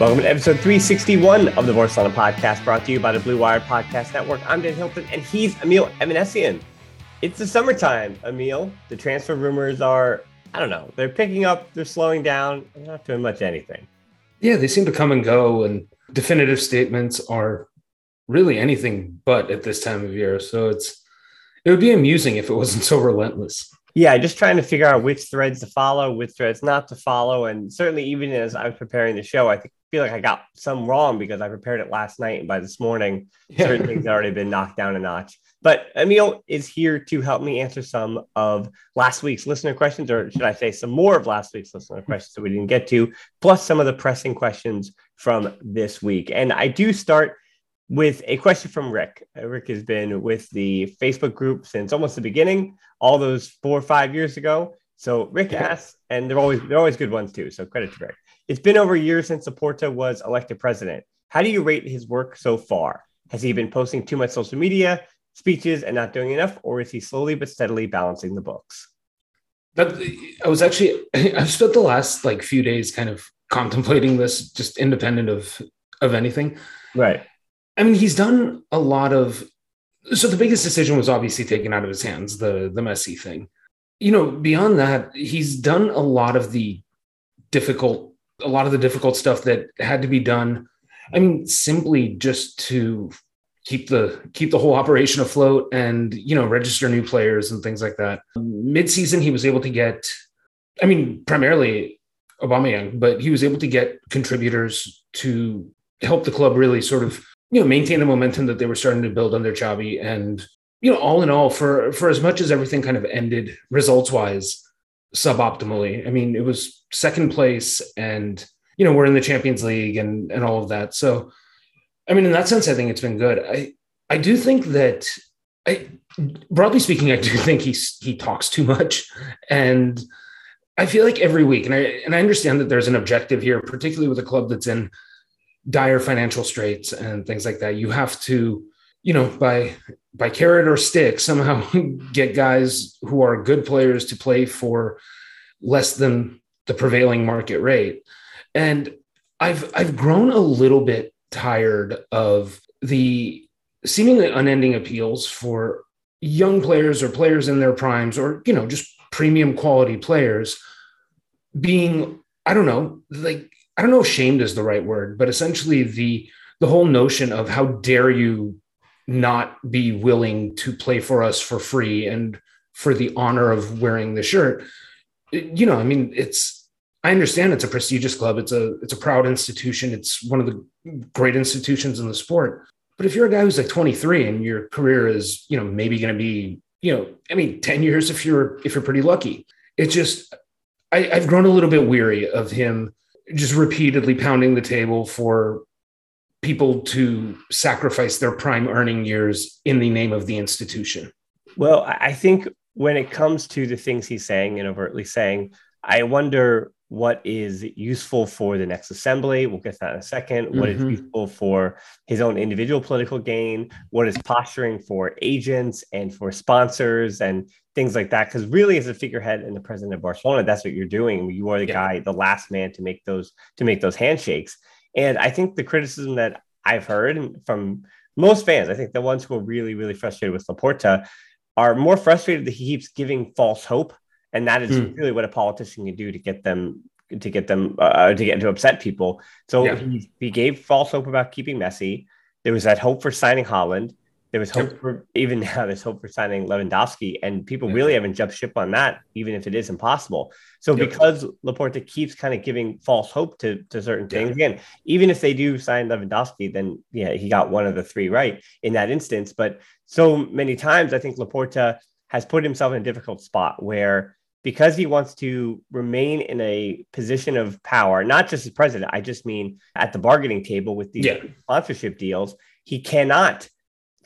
Welcome to episode 361 of the Barcelona podcast, brought to you by the Blue Wire Podcast Network. I'm Dan Hilton, and he's Emile Avanessian. It's the summertime, Emile. The transfer rumors are, I don't know, they're picking up, they're slowing down, they're not doing much anything. Yeah, they seem to come and go, and definitive statements are really anything but at this time of year. So it's it would be amusing if it wasn't so relentless. Yeah, just trying to figure out which threads to follow, which threads not to follow. And certainly, even as I was preparing the show, I think, feel like I got some wrong because I prepared it last night. And by this morning, yeah. certain things had already been knocked down a notch. But Emile is here to help me answer some of last week's listener questions, or should I say, some more of last week's listener questions that we didn't get to, plus some of the pressing questions from this week. And I do start with a question from Rick. Uh, Rick has been with the Facebook group since almost the beginning, all those four or five years ago. So Rick asks, and they're always they're always good ones too. So credit to Rick. It's been over a year since Laporta was elected president. How do you rate his work so far? Has he been posting too much social media, speeches, and not doing enough, or is he slowly but steadily balancing the books? That I was actually I've spent the last like few days kind of contemplating this, just independent of of anything. Right. I mean, he's done a lot of. So the biggest decision was obviously taken out of his hands, the the messy thing. You know, beyond that, he's done a lot of the difficult, a lot of the difficult stuff that had to be done. I mean, simply just to keep the keep the whole operation afloat and you know register new players and things like that. Mid-season, he was able to get, I mean, primarily Aubameyang, but he was able to get contributors to help the club really sort of you know, maintain the momentum that they were starting to build under Xavi. And, you know, all in all, for for as much as everything kind of ended results wise suboptimally, I mean, it was second place and, you know, we're in the Champions League and and all of that. So I mean, in that sense, I think it's been good. I I do think that I broadly speaking, I do think he's he talks too much. And I feel like every week, and I and I understand that there's an objective here, particularly with a club that's in dire financial straits and things like that. You have to, you know, by by carrot or stick, somehow get guys who are good players to play for less than the prevailing market rate. And I've I've grown a little bit tired of the seemingly unending appeals for young players or players in their primes or you know just premium quality players being I don't know like I don't know if shamed is the right word, but essentially the the whole notion of how dare you not be willing to play for us for free and for the honor of wearing the shirt. You know, I mean, it's I understand it's a prestigious club. It's a it's a proud institution. It's one of the great institutions in the sport. But if you're a guy who's like 23 and your career is, you know, maybe going to be, you know, I mean, 10 years if you're if you're pretty lucky. It's just I, I've grown a little bit weary of him just repeatedly pounding the table for people to sacrifice their prime earning years in the name of the institution. Well, I think when it comes to the things he's saying and overtly saying, I wonder what is useful for the next assembly. We'll get to that in a 2nd mm-hmm. What is mm-hmm. useful for his own individual political gain? What is posturing for agents and for sponsors and things like that? Because really, as a figurehead and the president of Barcelona, that's what you're doing. You are the yeah. guy, the last man to make those to make those handshakes. And I think the criticism that I've heard from most fans, I think the ones who are really, really frustrated with Laporta are more frustrated that he keeps giving false hope and that is mm. really what a politician can do to get them to get them uh, to get to upset people. So yeah. he, he gave false hope about keeping Messi. There was that hope for signing Haaland. There was hope for even now. There's hope for signing Lewandowski, and people yeah. really haven't jumped ship on that, even if it is impossible. So yep. because Laporta keeps kind of giving false hope to to certain things, again, even if they do sign Lewandowski, then yeah, he got one of the three right in that instance. But so many times, I think Laporta has put himself in a difficult spot where because he wants to remain in a position of power, not just as president, I just mean at the bargaining table with these yeah. sponsorship deals, he cannot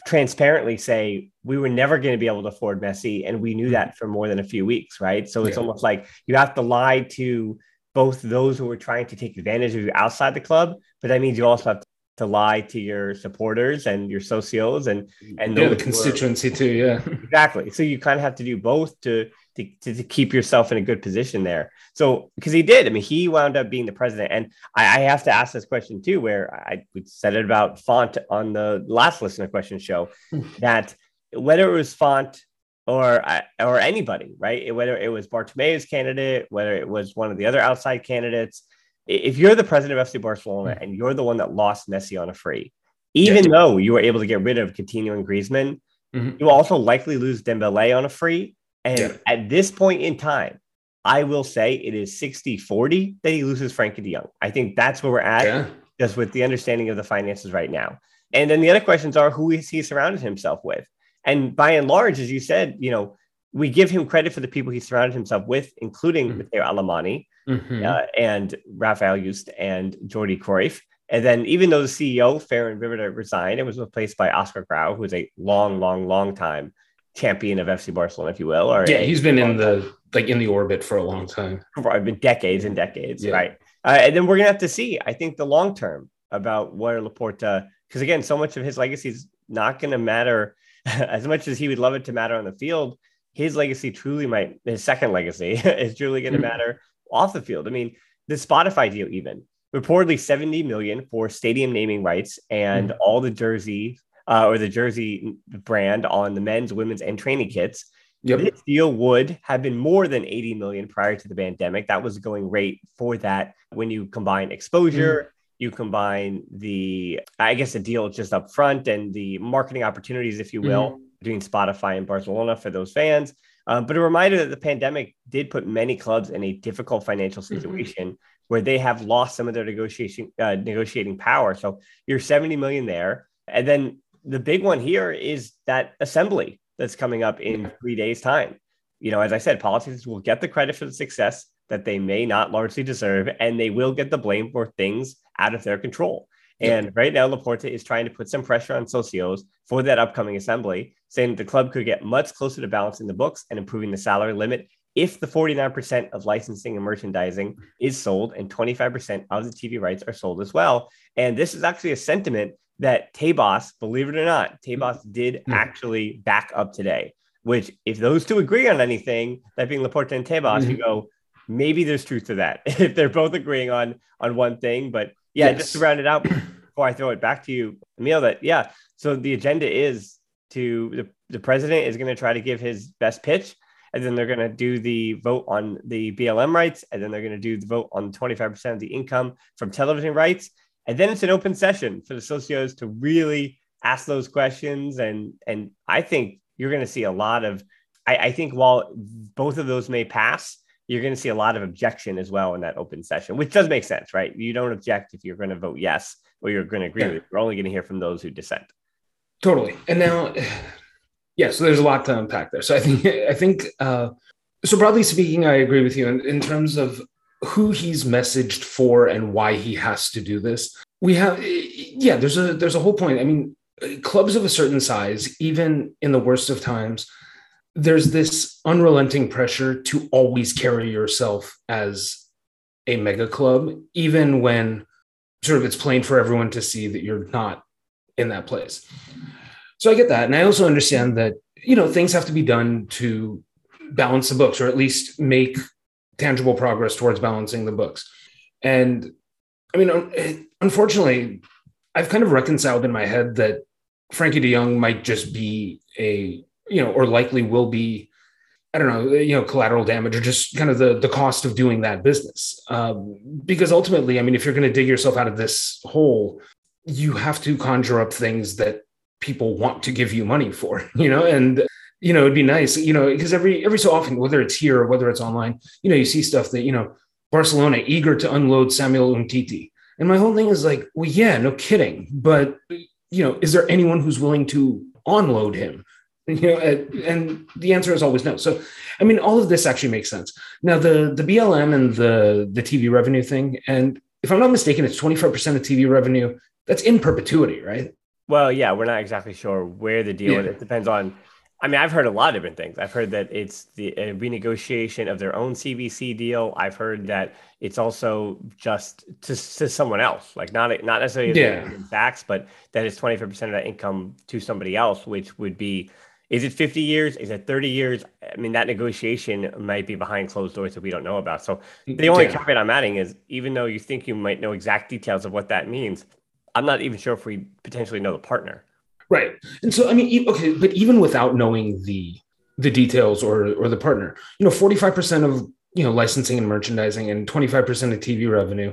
transparently say we were never going to be able to afford Messi, and we knew mm-hmm. that for more than a few weeks, right? So it's yeah. almost like you have to lie to both those who are trying to take advantage of you outside the club, but that means you also have to lie to your supporters and your socios and and yeah, the constituency are, too. Yeah, exactly. So you kind of have to do both to to, to, to, keep yourself in a good position there. So, because he did, I mean, he wound up being the president. And I, I, have to ask this question too, where I said it about Font on the last listener question show that whether it was Font or or anybody, right? Whether it was Bartomeu's candidate, whether it was one of the other outside candidates, if you're the president of FC Barcelona and you're the one that lost Messi on a free, even yeah. though you were able to get rid of Coutinho and Griezmann, mm-hmm. you also likely lose Dembele on a free and yeah. at this point in time, I will say it is 60 40 that he loses Frenkie de Jong. I think that's where we're at, yeah. just with the understanding of the finances right now. And then the other questions are who is he surrounded himself with? And by and large, as you said, you know, we give him credit for the people he surrounded himself with, including mm-hmm. Mateu Alemany mm-hmm. uh, and Rafael Yuste and Jordi Cruyff. And then even though the CEO, Ferran Ribera, resigned and was replaced by Oscar Grau, who is a long, long, long time champion of FC Barcelona, if you will. Or yeah, he's been in the like in the orbit for a long time. I've been decades and decades, yeah. right? Uh, and then we're gonna have to see. I think the long term about where Laporta, because again, so much of his legacy is not going to matter as much as he would love it to matter on the field. His legacy truly might, his second legacy is truly going to mm-hmm. matter off the field. I mean, the Spotify deal, even reportedly 70 million for stadium naming rights and mm-hmm. all the jersey uh, or the jersey brand on the men's, women's, and training kits. Yep. This deal would have been more than 80 million prior to the pandemic. That was the going rate for that when you combine exposure, mm. you combine the, I guess, the deal just up front and the marketing opportunities, if you will, mm. between Spotify and Barcelona for those fans. Um, but a reminder that the pandemic did put many clubs in a difficult financial mm-hmm. situation mm-hmm. where they have lost some of their negotiation uh, negotiating power. So you're 70 million there. And then the big one here is that assembly that's coming up in three days' time. You know, as I said, politicians will get the credit for the success that they may not largely deserve, and they will get the blame for things out of their control. And right now, Laporta is trying to put some pressure on socios for that upcoming assembly, saying that the club could get much closer to balancing the books and improving the salary limit if the 49% of licensing and merchandising is sold and 25% of the TV rights are sold as well. And this is actually a sentiment that Tebas, believe it or not, Tebas did mm-hmm. actually back up today. Which, if those two agree on anything, that being Laporta and Tebas, mm-hmm. you go, maybe there's truth to that if they're both agreeing on on one thing. But yeah, yes. just to round it out before I throw it back to you, Emile, that yeah. So the agenda is to the, the president is going to try to give his best pitch, and then they're going to do the vote on the BLM rights, and then they're going to do the vote on 25% of the income from television rights. And then it's an open session for the socios to really ask those questions. And and I think you're going to see a lot of. I, I think while both of those may pass, you're going to see a lot of objection as well in that open session, which does make sense, right? You don't object if you're going to vote yes or you're going to agree yeah. with you're only going to hear from those who dissent. Totally. And now, yeah, so there's a lot to unpack there. So I think I think uh, so. Broadly speaking, I agree with you in, in terms of who he's messaged for and why he has to do this. We have, yeah, there's a there's a whole point. I mean, clubs of a certain size, even in the worst of times, there's this unrelenting pressure to always carry yourself as a mega club, even when sort of it's plain for everyone to see that you're not in that place. So I get that. And I also understand that, you know, things have to be done to balance the books or at least make tangible progress towards balancing the books. And I mean, unfortunately, I've kind of reconciled in my head that Frenkie de Jong might just be a, you know, or likely will be, I don't know, you know, collateral damage or just kind of the the cost of doing that business. Um, because ultimately, I mean, if you're going to dig yourself out of this hole, you have to conjure up things that people want to give you money for, you know, and you know, it'd be nice, you know, because every every so often, whether it's here or whether it's online, you know, you see stuff that, you know, Barcelona eager to unload Samuel Umtiti. And my whole thing is like, well, yeah, no kidding. But you know, is there anyone who's willing to unload him? You know, and the answer is always no. So, I mean, all of this actually makes sense. Now, the the BLM and the the TV revenue thing, and if I'm not mistaken, it's 25% of TV revenue. That's in perpetuity, right? Well, yeah, we're not exactly sure where the deal. Yeah. It depends on I mean, I've heard a lot of different things. I've heard that it's the renegotiation of their own CVC deal. I've heard that it's also just to, to someone else, like not not necessarily yeah. facts, but that it's twenty five percent of that income to somebody else, which would be. Is it 50 years? Is it 30 years? I mean, that negotiation might be behind closed doors that we don't know about. So mm, the only yeah. caveat I'm adding is even though you think you might know exact details of what that means, I'm not even sure if we potentially know the partner. Right. And so, I mean, okay, but even without knowing the the details or or the partner, you know, 45% of, you know, licensing and merchandising and 25% of TV revenue.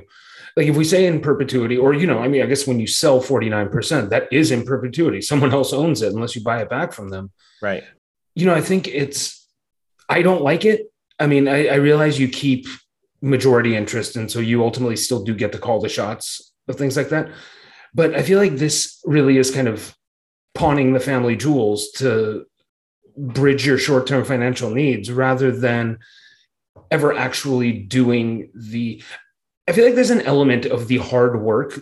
Like if we say in perpetuity, or, you know, I mean, I guess when you sell 49%, that is in perpetuity. Someone else owns it unless you buy it back from them. Right. You know, I think it's, I don't like it. I mean, I, I realize you keep majority interest. And so you ultimately still do get to call the shots of things like that. But I feel like this really is kind of pawning the family jewels to bridge your short-term financial needs rather than ever actually doing the I feel like there's an element of the hard work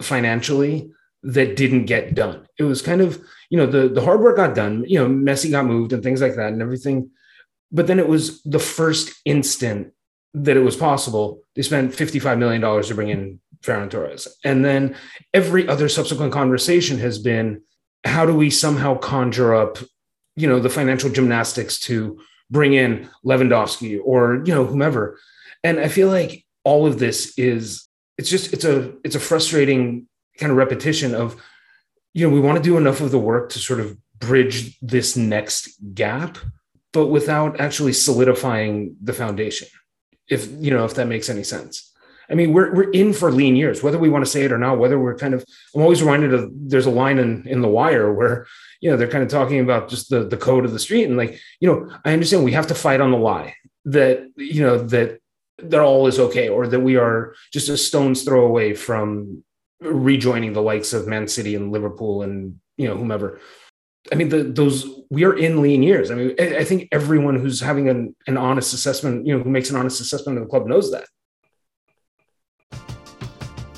financially that didn't get done. It was kind of, you know, the the hard work got done, you know, Messi got moved and things like that and everything. But then it was the first instant that it was possible. They spent $55 million to bring in Ferran Torres. And then every other subsequent conversation has been how do we somehow conjure up, you know, the financial gymnastics to bring in Lewandowski or you know whomever? And I feel like all of this is it's just it's a it's a frustrating kind of repetition of you know we want to do enough of the work to sort of bridge this next gap but without actually solidifying the foundation if you know if that makes any sense I mean, we're we're in for lean years, whether we want to say it or not. Whether we're kind of, I'm always reminded of there's a line in in the Wire where you know they're kind of talking about just the the code of the street, and like you know, I understand we have to fight on the lie that you know that that all is okay, or that we are just a stone's throw away from rejoining the likes of Man City and Liverpool and you know whomever. I mean, the, those we are in lean years. I mean, I, I think everyone who's having an, an honest assessment, you know, who makes an honest assessment of the club knows that.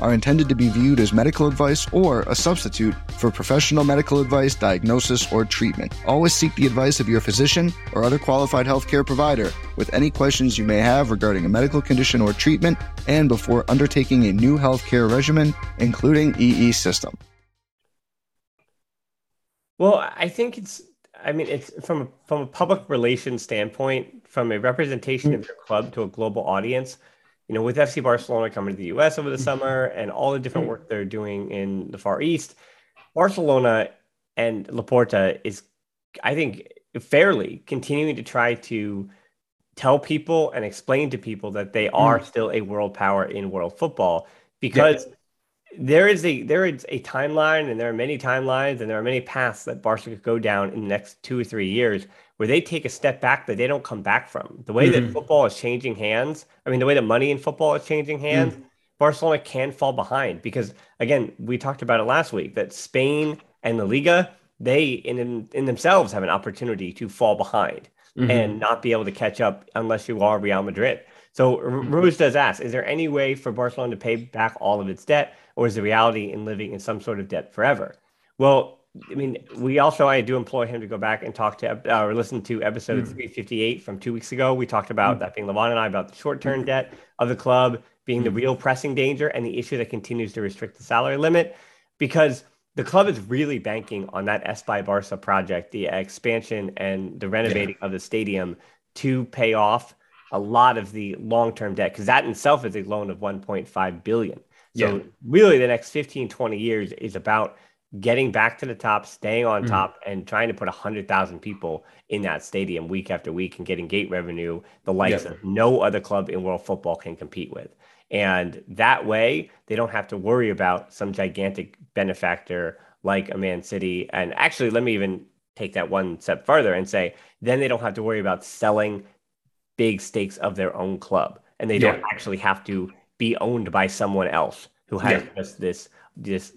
are intended to be viewed as medical advice or a substitute for professional medical advice, diagnosis, or treatment. Always seek the advice of your physician or other qualified healthcare provider with any questions you may have regarding a medical condition or treatment and before undertaking a new healthcare regimen, including EE system. Well, I think it's I mean, it's from a, from a public relations standpoint, from a representation of mm. your club to a global audience. You know, with FC Barcelona coming to the U.S. over the summer and all the different work they're doing in the Far East, Barcelona and Laporta is, I think, fairly continuing to try to tell people and explain to people that they are mm. still a world power in world football because. Yeah there is a there is a timeline and there are many timelines and there are many paths that Barca could go down in the next two or three years where they take a step back that they don't come back from. The way mm-hmm. that football is changing hands, I mean the way that money in football is changing hands, mm-hmm. Barcelona can fall behind because again, we talked about it last week that Spain and the Liga, they in in themselves have an opportunity to fall behind mm-hmm. and not be able to catch up unless you are Real Madrid. So Rose does ask, is there any way for Barcelona to pay back all of its debt, or is the reality in living in some sort of debt forever? Well, I mean, we also I do employ him to go back and talk to uh, or listen to episode mm. 358 from two weeks ago. We talked about mm. that being Levon and I about the short term mm. debt of the club being the real pressing danger and the issue that continues to restrict the salary limit because the club is really banking on that Espai Barca project, the expansion and the renovating yeah. of the stadium to pay off a lot of the long-term debt because that in itself is a loan of 1.5 billion. So yeah. really the next 15 20 years is about getting back to the top, staying on mm-hmm. top and trying to put 100,000 people in that stadium week after week and getting gate revenue the likes yeah. of no other club in world football can compete with. And that way, they don't have to worry about some gigantic benefactor like a Man City. And actually, let me even take that one step further and say, then they don't have to worry about selling big stakes of their own club, and they yeah. don't actually have to be owned by someone else who has yeah. just this this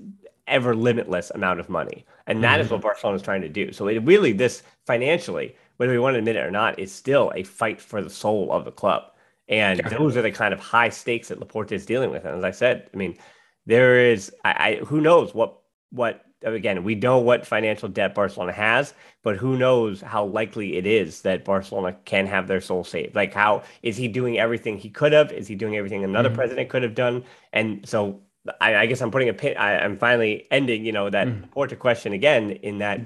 ever limitless amount of money. And that mm-hmm. is what Barcelona is trying to do. So it really this financially, whether we want to admit it or not, is still a fight for the soul of the club. And yeah. those are the kind of high stakes that Laporta is dealing with. And as I said, I mean, there is I, I who knows what what again, we know what financial debt Barcelona has, but who knows how likely it is that Barcelona can have their soul saved? Like, how is he doing everything he could have? Is he doing everything another mm-hmm. president could have done? And so, I, I guess I'm putting a pin. I, am finally ending, you know, that mm-hmm. Laporta question again. In that,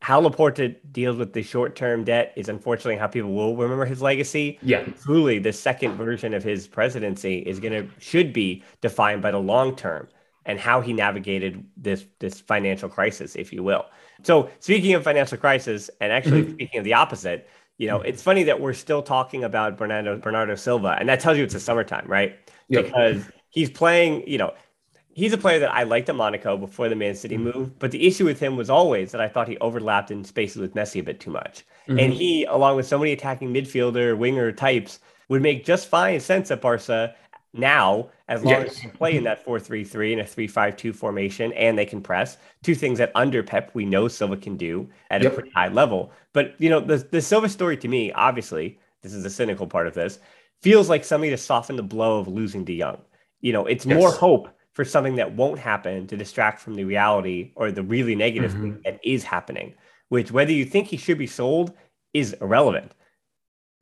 how Laporta deals with the short-term debt is unfortunately how people will remember his legacy. Yeah, truly, the second version of his presidency is going to should be defined by the long term and how he navigated this this financial crisis, if you will. So speaking of financial crisis, and actually mm-hmm. speaking of the opposite, you know, it's funny that we're still talking about Bernardo Bernardo Silva, and that tells you it's the summertime, right? Yep. Because he's playing, you know, he's a player that I liked at Monaco before the Man City mm-hmm. move. But the issue with him was always that I thought he overlapped in spaces with Messi a bit too much. Mm-hmm. And he, along with so many attacking midfielder, winger types, would make just fine sense at Barca now as long yes. as you play in that 4-3-3 and a 3-5-2 formation and they can press two things that under pep we know silva can do at yep. a pretty high level but you know the, the silva story to me obviously this is the cynical part of this feels like something to soften the blow of losing de Jong you know it's yes. more hope for something that won't happen to distract from the reality or the really negative mm-hmm. thing that is happening which whether you think he should be sold is irrelevant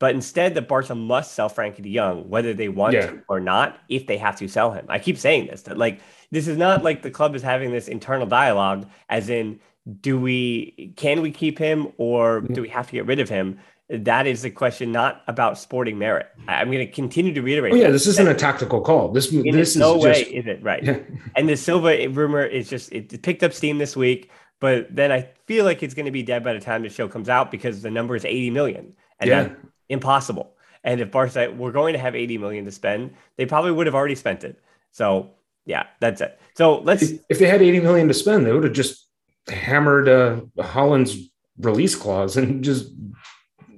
but instead, the Barca must sell Frenkie de Jong, whether they want yeah. to or not, if they have to sell him. I keep saying this that like this is not like the club is having this internal dialogue, as in, do we can we keep him or do we have to get rid of him? That is the question, not about sporting merit. I'm going to continue to reiterate. Oh yeah, this isn't a tactical call. This this is no just... way is it right. and the Silva rumor is just it picked up steam this week but then I feel like it's going to be dead by the time the show comes out because the number is 80 million, and yeah. that's impossible. And if Barca were going to have 80 million to spend, they probably would have already spent it. So yeah, that's it. So let's. If they had 80 million to spend, they would have just hammered uh, Haaland's release clause and just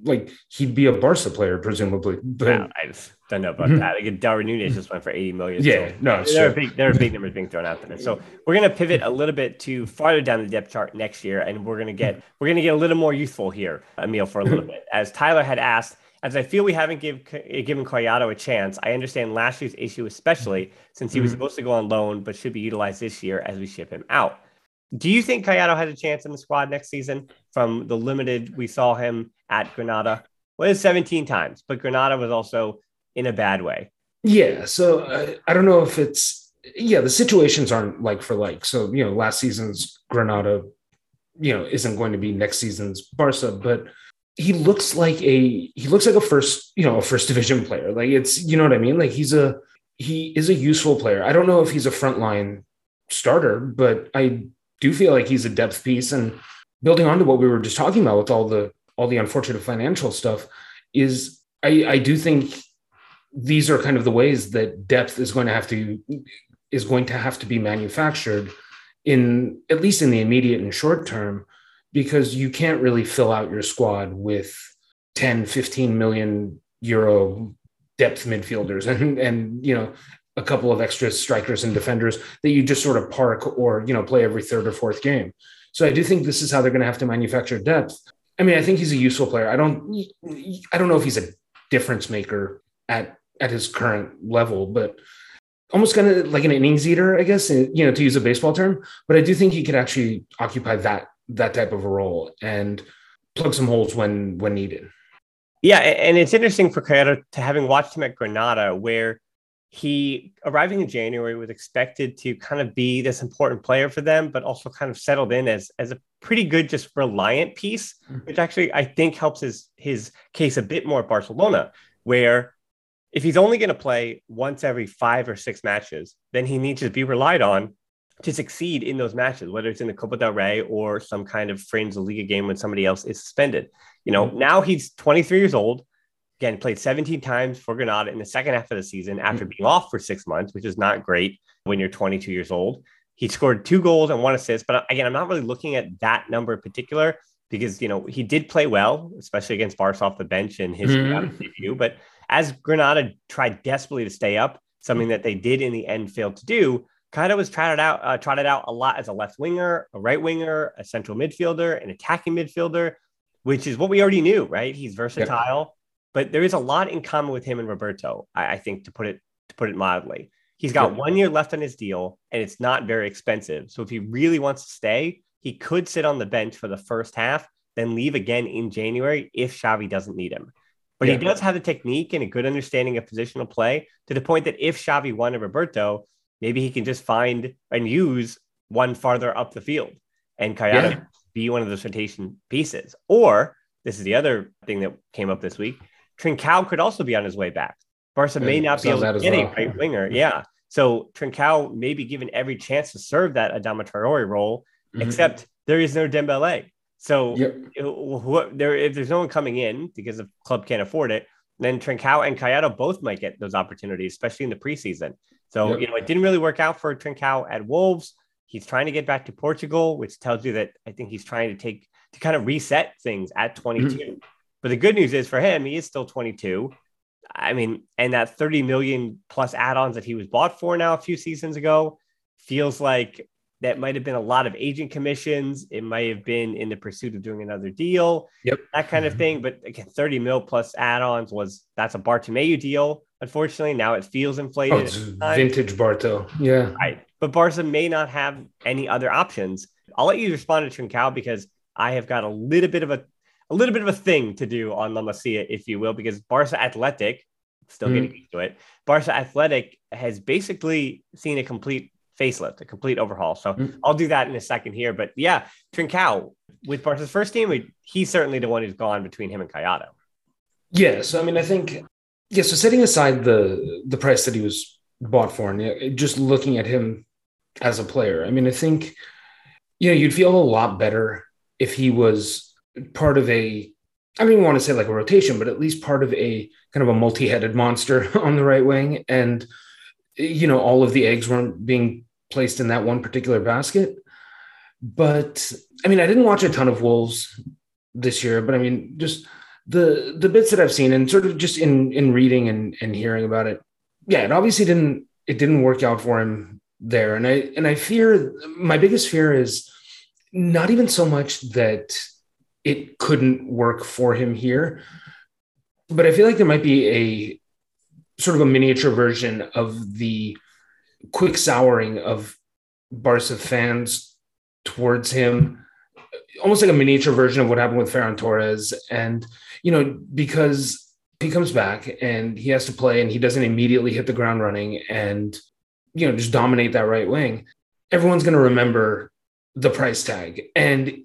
like he'd be a Barca player, presumably. But yeah, I just don't know about mm-hmm. that. Like Darwin Nunez just went for 80 million. Yeah, so no, there are, big, there are big numbers being thrown out there. So we're gonna pivot a little bit to farther down the depth chart next year, and we're gonna get we're gonna get a little more youthful here, Emile, for a little bit. As Tyler had asked, as I feel we haven't give, given Collado a chance, I understand last year's issue, especially since he was mm-hmm. supposed to go on loan, but should be utilized this year as we ship him out. Do you think Collado has a chance in the squad next season from the limited we saw him at Granada? Well, it's 17 times, but Granada was also in a bad way. Yeah. So uh, I don't know if it's, yeah, the situations aren't like for like. So, you know, last season's Granada, you know, isn't going to be next season's Barca, but he looks like a, he looks like a first, you know, a first division player. Like it's, you know what I mean? Like he's a, he is a useful player. I don't know if he's a frontline starter, but I do feel like he's a depth piece. And building on to what we were just talking about with all the all the unfortunate financial stuff, is I, I do think these are kind of the ways that depth is going to have to is going to have to be manufactured in at least in the immediate and short term because you can't really fill out your squad with 10 15 million euro depth midfielders and and you know a couple of extra strikers and defenders that you just sort of park or you know play every third or fourth game. So I do think this is how they're going to have to manufacture depth. I mean, I think he's a useful player. I don't I don't know if he's a difference maker at at his current level, but almost kind of like an innings eater, I guess, you know, to use a baseball term. But I do think he could actually occupy that that type of a role and plug some holes when when needed. Yeah, and it's interesting for Collado to having watched him at Granada, where he arriving in January was expected to kind of be this important player for them, but also kind of settled in as as a pretty good, just reliant piece, mm-hmm. which actually I think helps his his case a bit more at Barcelona, where if he's only going to play once every five or six matches, then he needs to be relied on to succeed in those matches, whether it's in the Copa del Rey or some kind of fringe Liga game when somebody else is suspended. You know, mm-hmm. now he's 23 years old again played 17 times for Granada in the second half of the season after being off for six months, which is not great when you're 22 years old. He scored two goals and one assist, but again, I'm not really looking at that number in particular because you know he did play well, especially against Barca off the bench in his mm-hmm. debut. But as Granada tried desperately to stay up, something that they did in the end fail to do, Collado was trotted out, uh, trotted out a lot as a left winger, a right winger, a central midfielder, an attacking midfielder, which is what we already knew, right? He's versatile. But there is a lot in common with him and Roberto, I, I think, to put it to put it mildly. He's got one year left on his deal, and it's not very expensive. So if he really wants to stay, he could sit on the bench for the first half, then leave again in January if Xavi doesn't need him. But yeah. he does have the technique and a good understanding of positional play to the point that if Xavi wanted Roberto, maybe he can just find and use one farther up the field and Collado yeah. be one of those rotation pieces. Or this is the other thing that came up this week. Trincao could also be on his way back. Barca may not be able to get well. a right winger. Yeah. So Trincao may be given every chance to serve that Adama Traore role, mm-hmm. except there is no Dembele. So yep. if, there, if there's no one coming in because the club can't afford it, then Trincao and Collado both might get those opportunities, especially in the preseason. So, yep. you know, it didn't really work out for Trincao at Wolves. He's trying to get back to Portugal, which tells you that I think he's trying to take to kind of reset things at 22. Mm-hmm. But the good news is for him, he is still 22. I mean, and that 30 million plus add-ons that he was bought for now a few seasons ago feels like that might have been a lot of agent commissions. It might have been in the pursuit of doing another deal, yep. that kind of thing. But again, 30 mil plus add-ons was that's a Bartomeu deal. Unfortunately, now it feels inflated. Oh, it's vintage Barto. Yeah. Right. But Barca may not have any other options. I'll let you respond to Trincao because I have got a little bit of a a little bit of a thing to do on La Masia, if you will, because Barca Athletic, still mm. getting used to it, Barca Athletic has basically seen a complete facelift, a complete overhaul. So mm. I'll do that in a second here. But yeah, Trincao with Barca's first team, he's certainly the one who's gone between him and Collado. Yeah. So, I mean, I think, yeah, so setting aside the the price that he was bought for and just looking at him as a player, I mean, I think – you know, you'd feel a lot better if he was part of a, I don't even want to say like a rotation, but at least part of a kind of a multi headed monster on the right wing. And, you know, all of the eggs weren't being placed in that one particular basket. But I mean, I didn't watch a ton of Wolves this year, but I mean, just the the bits that I've seen and sort of just in in reading and and hearing about it, yeah, it obviously didn't it didn't work out for him there. And I and I fear my biggest fear is not even so much that it couldn't work for him here, but I feel like there might be a sort of a miniature version of the quick souring of Barca fans towards him, almost like a miniature version of what happened with Ferran Torres. And, you know, because he comes back and he has to play and he doesn't immediately hit the ground running and, you know, just dominate that right wing, everyone's going to remember the price tag. And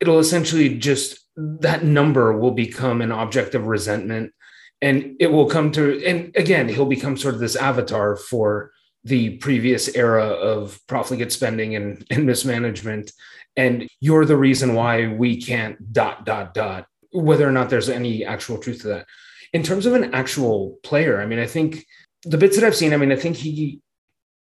it'll essentially just, that number will become an object of resentment and it will come to and again he'll become sort of this avatar for the previous era of profligate spending and, and mismanagement. And you're the reason why we can't dot dot dot whether or not there's any actual truth to that. In terms of an actual player i mean i think the bits that i've seen i mean i think he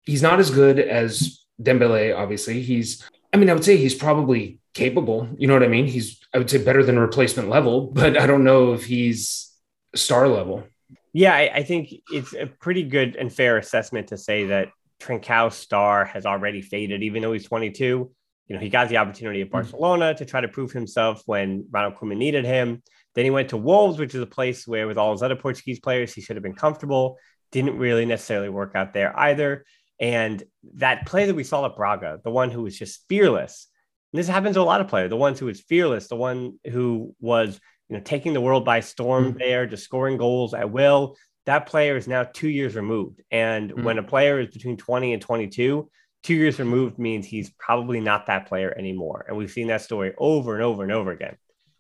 he's not as good as dembele obviously. He's i mean i would say he's probably capable you know what i mean? He's i would say better than replacement level but i don't know if he's star level. Yeah, I, I, think it's a pretty good and fair assessment to say that Trincão's star has already faded, even though he's 22. You know, he got the opportunity at hmm. Barcelona mm-hmm. to try to prove himself when Ronald Koeman needed him. Then he went to Wolves, which is a place where, with all his other Portuguese players, he should have been comfortable. Didn't really necessarily work out there either. And that play that we saw at Braga, the one who was just fearless, and this happens to a lot of players, the ones who was fearless, the one who was you know, taking the world by storm mm-hmm. there, just scoring goals at will. That player is now two years removed. And mm-hmm. when a player is between 20 and 22, two years removed means he's probably not that player anymore. And we've seen that story over and over and over again.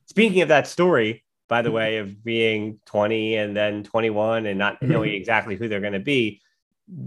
Speaking of that story, by the mm-hmm. way, of being 20 and then 21 and not mm-hmm. knowing exactly who they're going to be,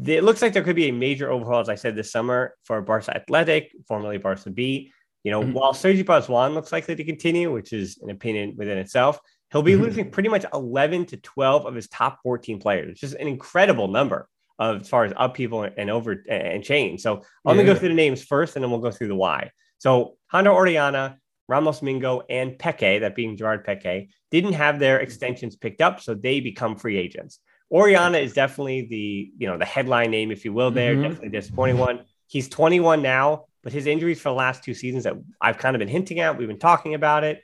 it looks like there could be a major overhaul, as I said this summer, for Barca Athletic, formerly Barca B. You know, mm-hmm. while Sergi Barjuan looks likely to continue, which is an opinion within itself, he'll be mm-hmm. losing pretty much 11 to 12 of his top 14 players, which is an incredible number of as far as upheaval and over and change. So I'm yeah. gonna go through the names first, and then we'll go through the why. So Jandro Orellana, Ramos Mingo, and Peque, that being Gerard Peque, didn't have their extensions picked up, so they become free agents. Orellana is definitely the you know the headline name, if you will. There, mm-hmm. definitely disappointing one. He's 21 now. But his injuries for the last two seasons that I've kind of been hinting at, we've been talking about it.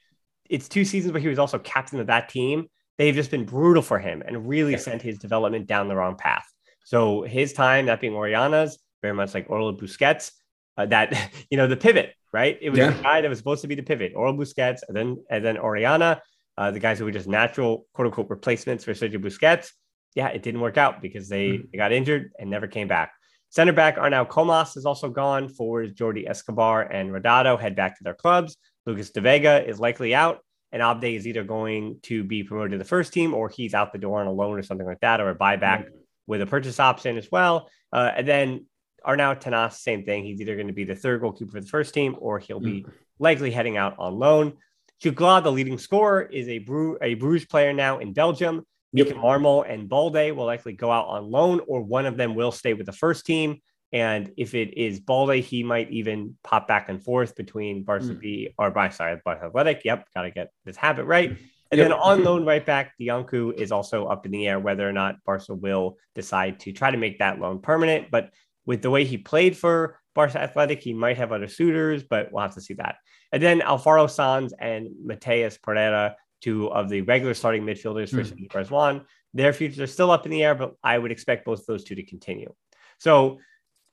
It's two seasons where he was also captain of that team. They've just been brutal for him and really yeah. sent his development down the wrong path. So his time, that being Orellana's, very much like Oriol Busquets, uh, that you know the pivot, right? It was yeah. the guy that was supposed to be the pivot, Oriol Busquets, and then and then Orellana, uh, the guys who were just natural quote unquote replacements for Sergio Busquets. Yeah, it didn't work out because they, mm. they got injured and never came back. Center back Arnau Comas is also gone. Forwards Jordi Escobar and Rodado head back to their clubs. Lucas De Vega is likely out, and Abde is either going to be promoted to the first team or he's out the door on a loan or something like that, or a buyback mm-hmm. with a purchase option as well. Uh, and then Arnau Tenas, same thing. He's either going to be the third goalkeeper for the first team or he'll be mm-hmm. likely heading out on loan. Jutgla, the leading scorer, is a, Bru- a Bruges player now in Belgium. Yep. Marmol and Balde will likely go out on loan, or one of them will stay with the first team. And if it is Balde, he might even pop back and forth between Barca mm. B or by sorry, Barca Athletic. Yep, gotta get this habit right. And yep. then on loan right back, Dianku is also up in the air whether or not Barca will decide to try to make that loan permanent. But with the way he played for Barca Athletic, he might have other suitors, but we'll have to see that. And then Alfaro Sanz and Mateus Pereira two of the regular starting midfielders for mm. Barjuan. Their futures are still up in the air, but I would expect both of those two to continue. So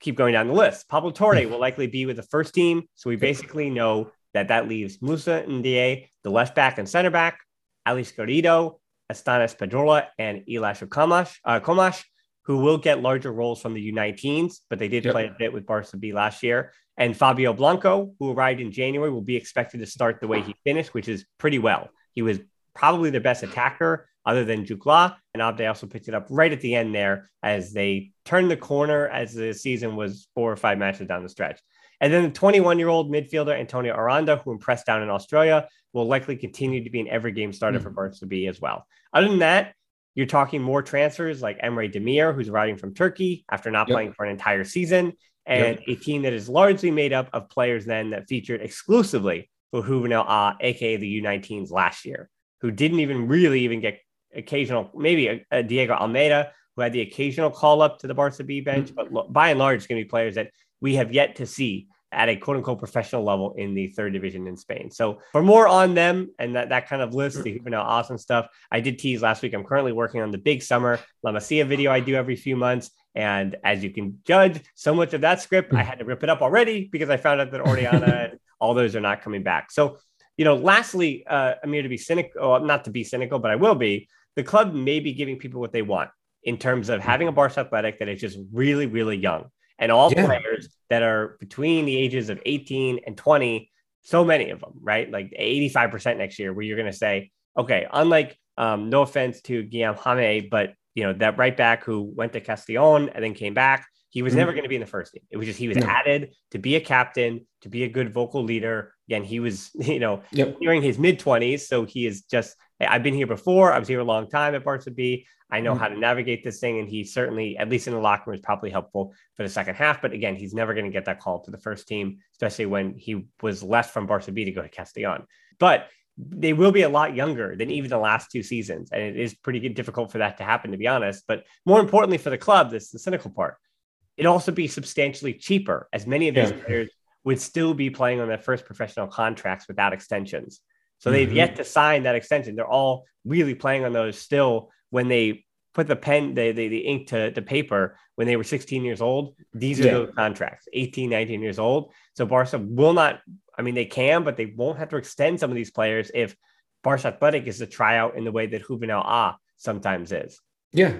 keep going down the list. Pablo Torre will likely be with the first team. So we basically know that that leaves Musa Ndiaye, the left back and center back, Alex Garrido, Estanis Pedrola, and Elash Comas, uh, Comas, who will get larger roles from the U19s, but they did yep. play a bit with Barca B last year. And Fabio Blanco, who arrived in January, will be expected to start the way he finished, which is pretty well. He was probably their best attacker other than Jutgla. And Abde also picked it up right at the end there as they turned the corner as the season was four or five matches down the stretch. And then the 21 year old midfielder Antonio Aranda, who impressed down in Australia, will likely continue to be an every game starter mm-hmm. for Barca B as well. Other than that, you're talking more transfers like Emre Demir, who's arriving from Turkey after not yep. playing for an entire season, and yep. a team that is largely made up of players then that featured exclusively for Juvenil A, aka the U19s last year, who didn't even really even get occasional, maybe a, a Diego Almeida, who had the occasional call up to the Barca B bench, mm-hmm. but by and large, it's going to be players that we have yet to see at a quote unquote professional level in the third division in Spain. So for more on them and that, that kind of list, the Juvenil awesome stuff, I did tease last week. I'm currently working on the big summer La Masia video I do every few months. And as you can judge, so much of that script, I had to rip it up already because I found out that and all those are not coming back. So, you know, lastly, uh, Amir, to be cynical, not to be cynical, but I will be, the club may be giving people what they want in terms of having a Barca Athletic that is just really, really young and all yeah. players that are between the ages of 18 and 20, so many of them, right? Like 85% next year, where you're going to say, okay, unlike, um, no offense to Guillem Jaime, but you know, that right back who went to Castellon and then came back, he was mm-hmm. never going to be in the first team. It was just he was no. added to be a captain, to be a good vocal leader. Again, he was, you know, yep. during his mid 20s. So he is just, I've been here before. I was here a long time at Barca B. I know mm-hmm. how to navigate this thing. And he certainly, at least in the locker room, is probably helpful for the second half. But again, he's never going to get that call to the first team, especially when he was left from Barca B to go to Castellon. But they will be a lot younger than even the last two seasons. And it is pretty difficult for that to happen, to be honest. But more importantly for the club, this is the cynical part. It'd also be substantially cheaper, as many of these yeah. players would still be playing on their first professional contracts without extensions. So mm-hmm. they've yet to sign that extension. They're all really playing on those still when they put the pen, the, the, the ink to, to paper when they were 16 years old. These are yeah. those contracts, 18, 19 years old. So Barca will not, I mean, they can, but they won't have to extend some of these players if Barca Athletic is a tryout in the way that Juvenil A sometimes is. Yeah.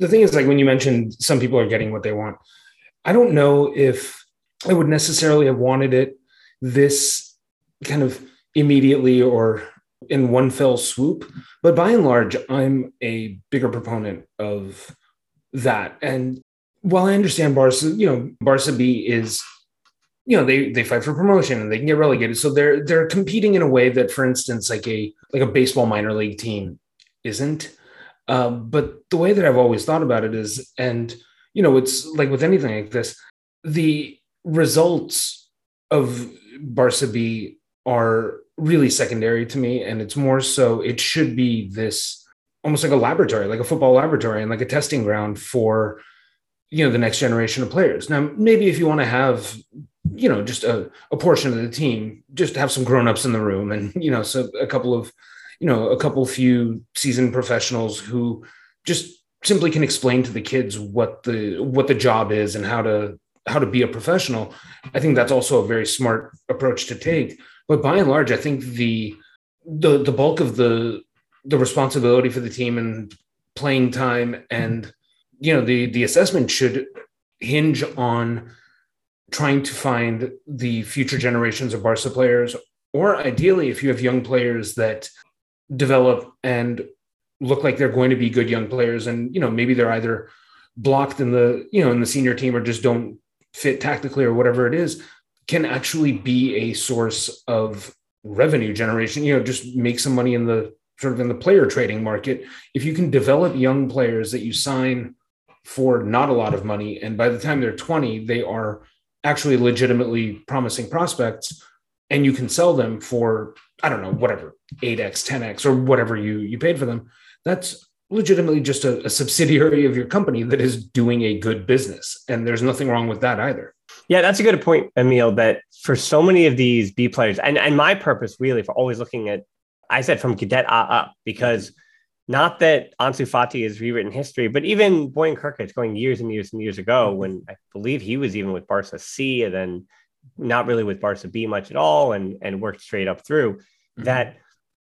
The thing is, like when you mentioned some people are getting what they want, I don't know if I would necessarily have wanted it this kind of immediately or in one fell swoop. But by and large, I'm a bigger proponent of that. And while I understand Barca, you know, Barca B is, you know, they they fight for promotion and they can get relegated. So they're they're competing in a way that, for instance, like a like a baseball minor league team isn't. Uh, but the way that I've always thought about it is, and you know, it's like with anything like this, the results of Barca B are really secondary to me. And it's more so, it should be this almost like a laboratory, like a football laboratory and like a testing ground for, you know, the next generation of players. Now, maybe if you want to have, you know, just a, a portion of the team, just have some grown-ups in the room and, you know, so a couple of, you know, a couple few seasoned professionals who just simply can explain to the kids what the what the job is and how to how to be a professional. I think that's also a very smart approach to take. But by and large, I think the the the bulk of the the responsibility for the team and playing time and you know the the assessment should hinge on trying to find the future generations of Barca players, or ideally, if you have young players that develop and look like they're going to be good young players, and you know maybe they're either blocked in the you know in the senior team or just don't fit tactically or whatever it is, can actually be a source of revenue generation. You know just make some money in the sort of in the player trading market. If you can develop young players that you sign for not a lot of money and by the time they're 20 they are actually legitimately promising prospects and you can sell them for i don't know whatever 8x 10x or whatever you you paid for them that's legitimately just a, a subsidiary of your company that is doing a good business and there's nothing wrong with that either yeah, that's a good point, Emile. That for so many of these B players, and, and my purpose really for always looking at, I said from cadet up, because not that Ansu Fati has rewritten history, but even Bojan Krkic going years and years and years ago, when I believe he was even with Barca C and then not really with Barca B much at all and, and worked straight up through, mm-hmm. that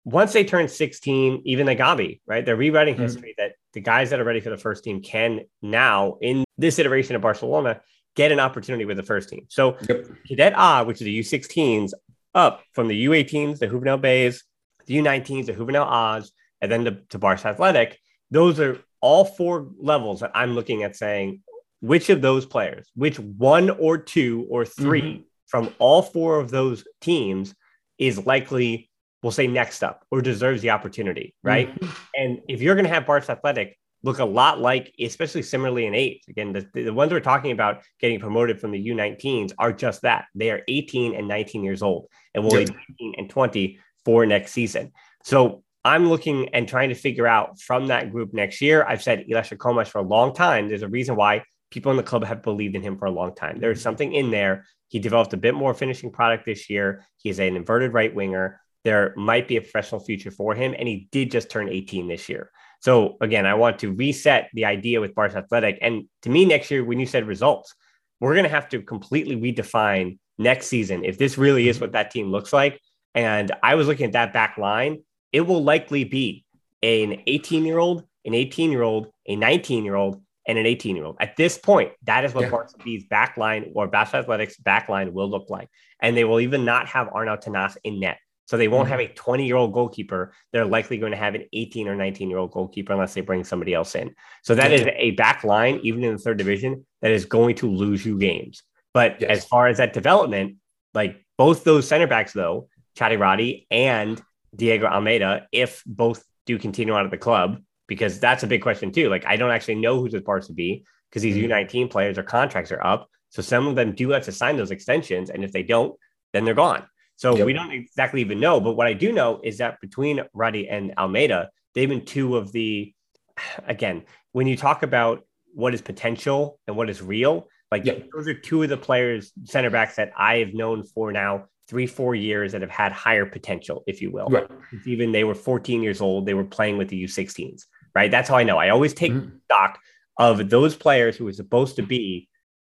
once they turn 16, even the Gavi, right? They're rewriting mm-hmm. history that the guys that are ready for the first team can now, in this iteration of Barcelona, get an opportunity with the first team. So yep. Cadet A, which is the U16s, up from the U18s, the Juvenil Bays, the U19s, the Juvenil A's, and then to, to Barca Athletic. Those are all four levels that I'm looking at saying which of those players, which one or two or 3 mm-hmm. From all four of those teams is likely, we'll say, next up or deserves the opportunity, right? Mm-hmm. And if you're going to have Barca Athletic look a lot like, especially similarly in eight, again, the, the ones we're talking about getting promoted from the U19s are just that. They are 18 and 19 years old and will yep. be 19 and 20 for next season. So I'm looking and trying to figure out from that group next year. I've said Ilias Akhomach for a long time. There's a reason why people in the club have believed in him for a long time. There's something in there. He developed a bit more finishing product this year. He's an inverted right winger. There might be a professional future for him. And he did just turn 18 this year. So again, I want to reset the idea with Barca Athletic. And to me, next year, when you said results, we're going to have to completely redefine next season if this really is what that team looks like. And I was looking at that back line. It will likely be an 18 year old, an 18 year old, a 19 year old, and an 18 year old. At this point, that is what yeah. Barca B's back line or Barca Athletics back line will look like. And they will even not have Arnau Tenas in net. So they won't mm-hmm. have a 20 year old goalkeeper. They're likely going to have an 18 or 19 year old goalkeeper unless they bring somebody else in. So that is a back line, even in the third division, that is going to lose you games. But yes. as far as that development, like both those center backs, though, Chadi Riad and Diego Almeida, if both do continue out of the club, because that's a big question too. Like I don't actually know who's with Barca be because these mm-hmm. U19 players, their contracts are up. So some of them do have to sign those extensions. And if they don't, then they're gone. So yep. we don't exactly even know. But what I do know is that between Riad and Almeida, they've been two of the, again, when you talk about what is potential and what is real, like yep. those are two of the players, center backs that I have known for now three, four years that have had higher potential, if you will. Right. Even they were 14 years old, they were playing with the U16s, right? That's how I know. I always take mm-hmm. stock of those players who are supposed to be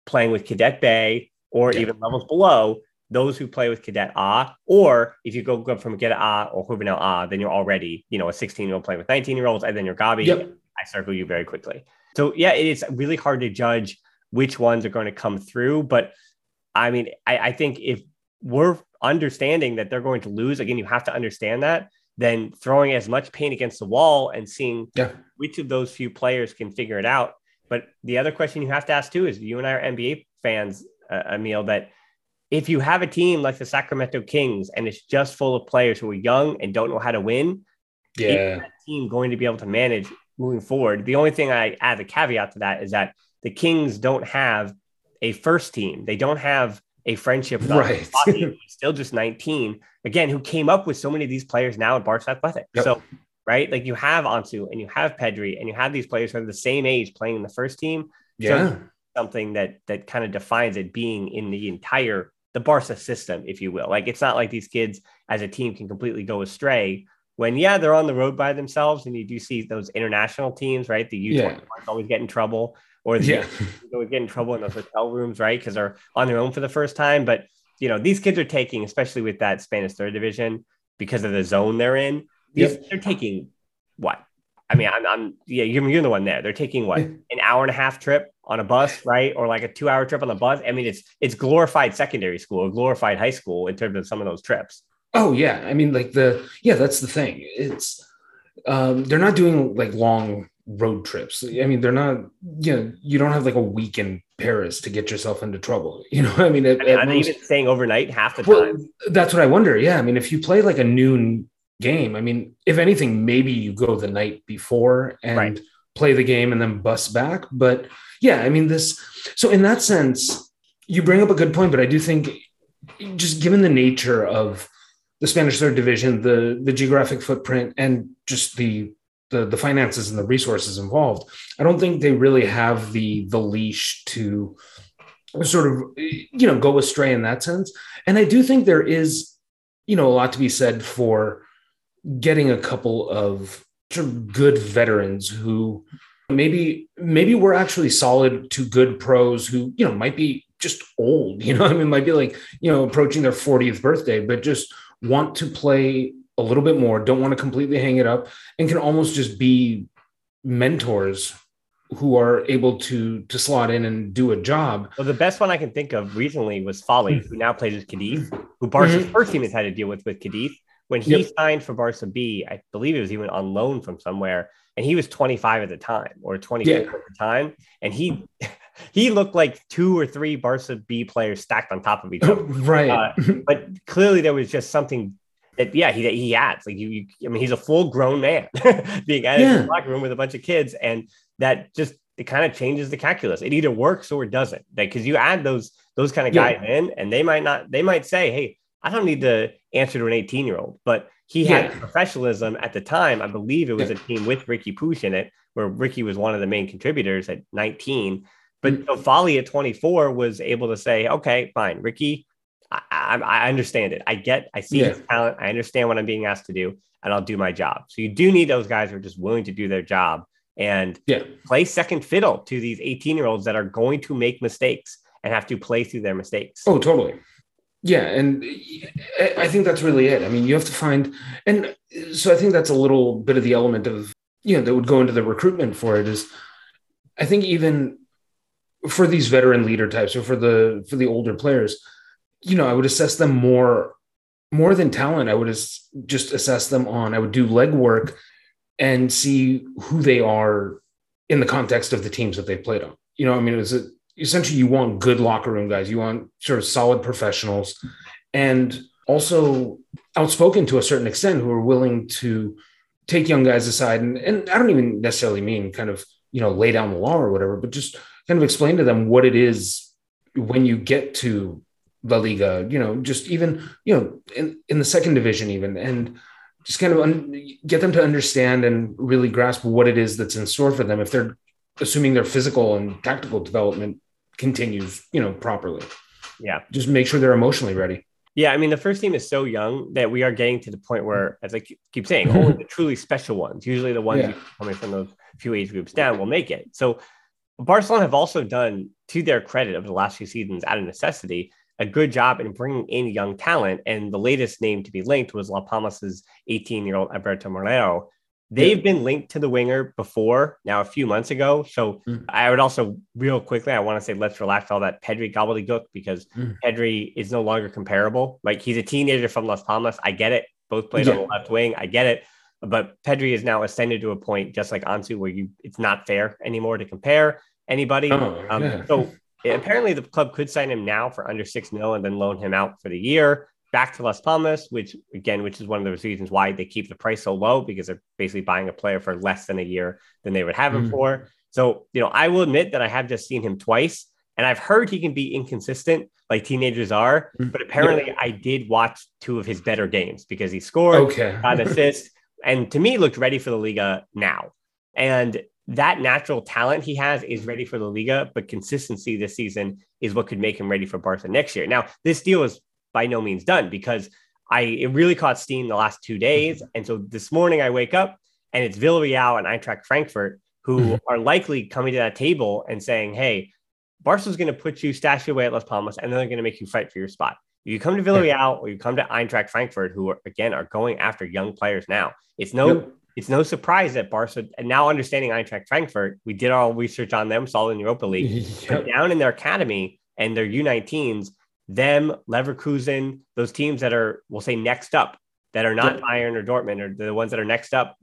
playing with Cadet Bay or yeah. even levels below those who play with Cadet A, or if you go, go from Cadet A or Juvenil A, then you're already, you know, a 16 year old playing with 19 year olds, and then you're Gavi. Yep. I circle you very quickly. So yeah, it's really hard to judge which ones are going to come through. But I mean, I, I think if we're understanding that they're going to lose, again, you have to understand that. Then throwing as much paint against the wall and seeing yeah. which of those few players can figure it out. But the other question you have to ask too is you and I are NBA fans, uh, Emile, that if you have a team like the Sacramento Kings and it's just full of players who are young and don't know how to win, yeah, that team going to be able to manage moving forward. The only thing I add a caveat to that is that the Kings don't have a first team. They don't have a friendship right. still just 19 again who came up with so many of these players now at Barca Athletic. Yep. So right, like you have Ansu and you have Pedri and you have these players who are the same age playing in the first team. Yeah. So something that that kind of defines it being in the entire the Barca system, if you will. Like it's not like these kids as a team can completely go astray when yeah they're on the road by themselves and you do see those international teams right the U yeah. always get in trouble or the yeah. always get in trouble in those hotel rooms right because they're on their own for the first time but you know these kids are taking especially with that Spanish third division because of the zone they're in these, yep. they're taking what I mean I'm, I'm yeah you're, you're the one there they're taking what an hour and a half trip on a bus, right? Or like a two hour trip on the bus. I mean, it's it's glorified secondary school glorified high school in terms of some of those trips. Oh yeah. I mean, like the yeah, that's the thing. It's um they're not doing like long road trips. I mean, they're not, you know, you don't have like a week in Paris to get yourself into trouble. You know, I mean, at, I mean are most, they even staying overnight half the well, time? That's what I wonder. Yeah. I mean, if you play like a noon game, I mean, if anything, maybe you go the night before and right. play the game and then bus back. But yeah, I mean, this, so in that sense, you bring up a good point, but I do think just given the nature of the Spanish third division, the, the geographic footprint, and just the, the, the finances and the resources involved, I don't think they really have the, the leash to sort of, you know, go astray in that sense. And I do think there is, you know, a lot to be said for getting a couple of good veterans who maybe maybe we're actually solid to good pros who you know might be just old you know i mean might be like you know approaching their 40th birthday but just want to play a little bit more don't want to completely hang it up and can almost just be mentors who are able to to slot in and do a job. Well, the best one I can think of recently was Fali, who now plays with Cadiz, who Barca's mm-hmm. first team has had to deal with with Cadiz. When he yep. signed for Barca B, I believe it was even on loan from somewhere and he was 25 at the time or 24 yeah. at the time and he he looked like two or three Barca B players stacked on top of each other. right. Uh, but clearly there was just something that, yeah, he, he adds like you, you I mean, he's a full grown man being added yeah. in the locker room with a bunch of kids. And that just, it kind of changes the calculus. It either works or it doesn't. Like, cause you add those, those kind of guys yeah. in and they might not, they might say, Hey, I don't need to answer to an 18 year old, but he had professionalism at the time. I believe it was yeah. a team with Riqui Puig in it, where Riqui was one of the main contributors at 19. But mm-hmm. Fali at 24 was able to say, okay, fine, Riqui, I, I, I understand it. I get, I see yeah. his talent. I understand what I'm being asked to do, and I'll do my job. So you do need those guys who are just willing to do their job and yeah. play second fiddle to these 18 year olds that are going to make mistakes and have to play through their mistakes. Oh, totally. Yeah, and I think that's really it. I mean, you have to find, and so I think that's a little bit of the element of you know that would go into the recruitment for it is, I think even for these veteran leader types or for the for the older players, you know, I would assess them more more than talent. I would just assess them on. I would do legwork and see who they are in the context of the teams that they played on. You know, I mean, is it essentially you want good locker room guys. You want sort of solid professionals and also outspoken to a certain extent who are willing to take young guys aside. And, and I don't even necessarily mean kind of, you know, lay down the law or whatever, but just kind of explain to them what it is when you get to La Liga, you know, just even, you know, in, in the second division, even, and just kind of un- get them to understand and really grasp what it is that's in store for them if they're assuming their physical and tactical development continues, you know, properly. Yeah. Just make sure they're emotionally ready. Yeah, I mean, the first team is so young that we are getting to the point where, as I keep saying, only the truly special ones, usually the ones yeah. coming from those few age groups down, will make it. So, Barcelona have also done, to their credit, over the last few seasons, out of necessity, a good job in bringing in young talent. And the latest name to be linked was La Palmas's 18 year old Alberto Moleiro. They've yeah. been linked to the winger before now a few months ago. So mm. I would also real quickly, I want to say let's relax all that Pedri gobbledygook because mm. Pedri is no longer comparable. Like he's a teenager from Las Palmas. I get it. Both played yeah. on the left wing. I get it. But Pedri is now ascended to a point just like Ansu where you it's not fair anymore to compare anybody. Oh, um, yeah. So apparently the club could sign him now for under six mil and then loan him out for the year back to Las Palmas, which again, which is one of the reasons why they keep the price so low because they're basically buying a player for less than a year than they would have him mm. for. So, you know, I will admit that I have just seen him twice and I've heard he can be inconsistent like teenagers are, mm. but apparently yeah. I did watch two of his better games because he scored, okay. got assist, and to me looked ready for the Liga now. And that natural talent he has is ready for the Liga, but consistency this season is what could make him ready for Barca next year. Now, this deal is by no means done because I it really caught steam the last two days. Mm-hmm. And so this morning I wake up and it's Villarreal and Eintracht Frankfurt who mm-hmm. are likely coming to that table and saying, Hey, Barca's going to put you stash away at Las Palmas and then they're going to make you fight for your spot. You come to Villarreal or you come to Eintracht Frankfurt, who are, again are going after young players now. It's no yep. It's no surprise that Barca and now understanding Eintracht Frankfurt, we did our research on them, saw in Europa League, yep. down in their academy and their U19s, them, Leverkusen, those teams that are, we'll say, next up, that are not Bayern or Dortmund, or the ones that are next up.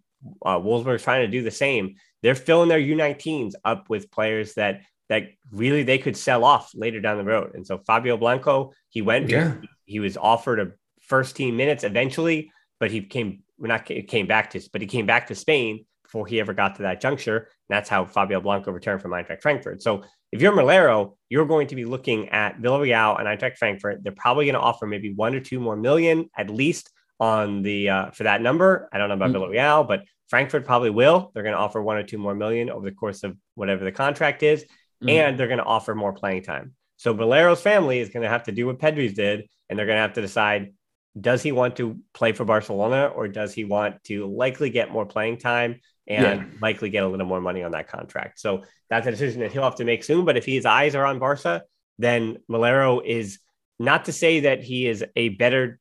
Uh, Wolfsburg's trying to do the same. They're filling their U19s up with players that that really they could sell off later down the road. And so Fabio Blanco, he went. Yeah. He was offered a first team minutes eventually, but he came not came back to, but he came back to Spain before he ever got to that juncture. And that's how Fabio Blanco returned from Eintracht Frankfurt. So if you're Moleiro, you're going to be looking at Villarreal and Eintracht Frankfurt. They're probably going to offer maybe one or two more million at least on the uh, for that number. I don't know about mm-hmm. Villarreal, but Frankfurt probably will. They're going to offer one or two more million over the course of whatever the contract is, mm-hmm. and they're going to offer more playing time. So Moleiro's family is going to have to do what Pedri's did, and they're going to have to decide: does he want to play for Barcelona, or does he want to likely get more playing time and yeah. likely get a little more money on that contract. So that's a decision that he'll have to make soon. But if his eyes are on Barca, then Moleiro is not to say that he is a better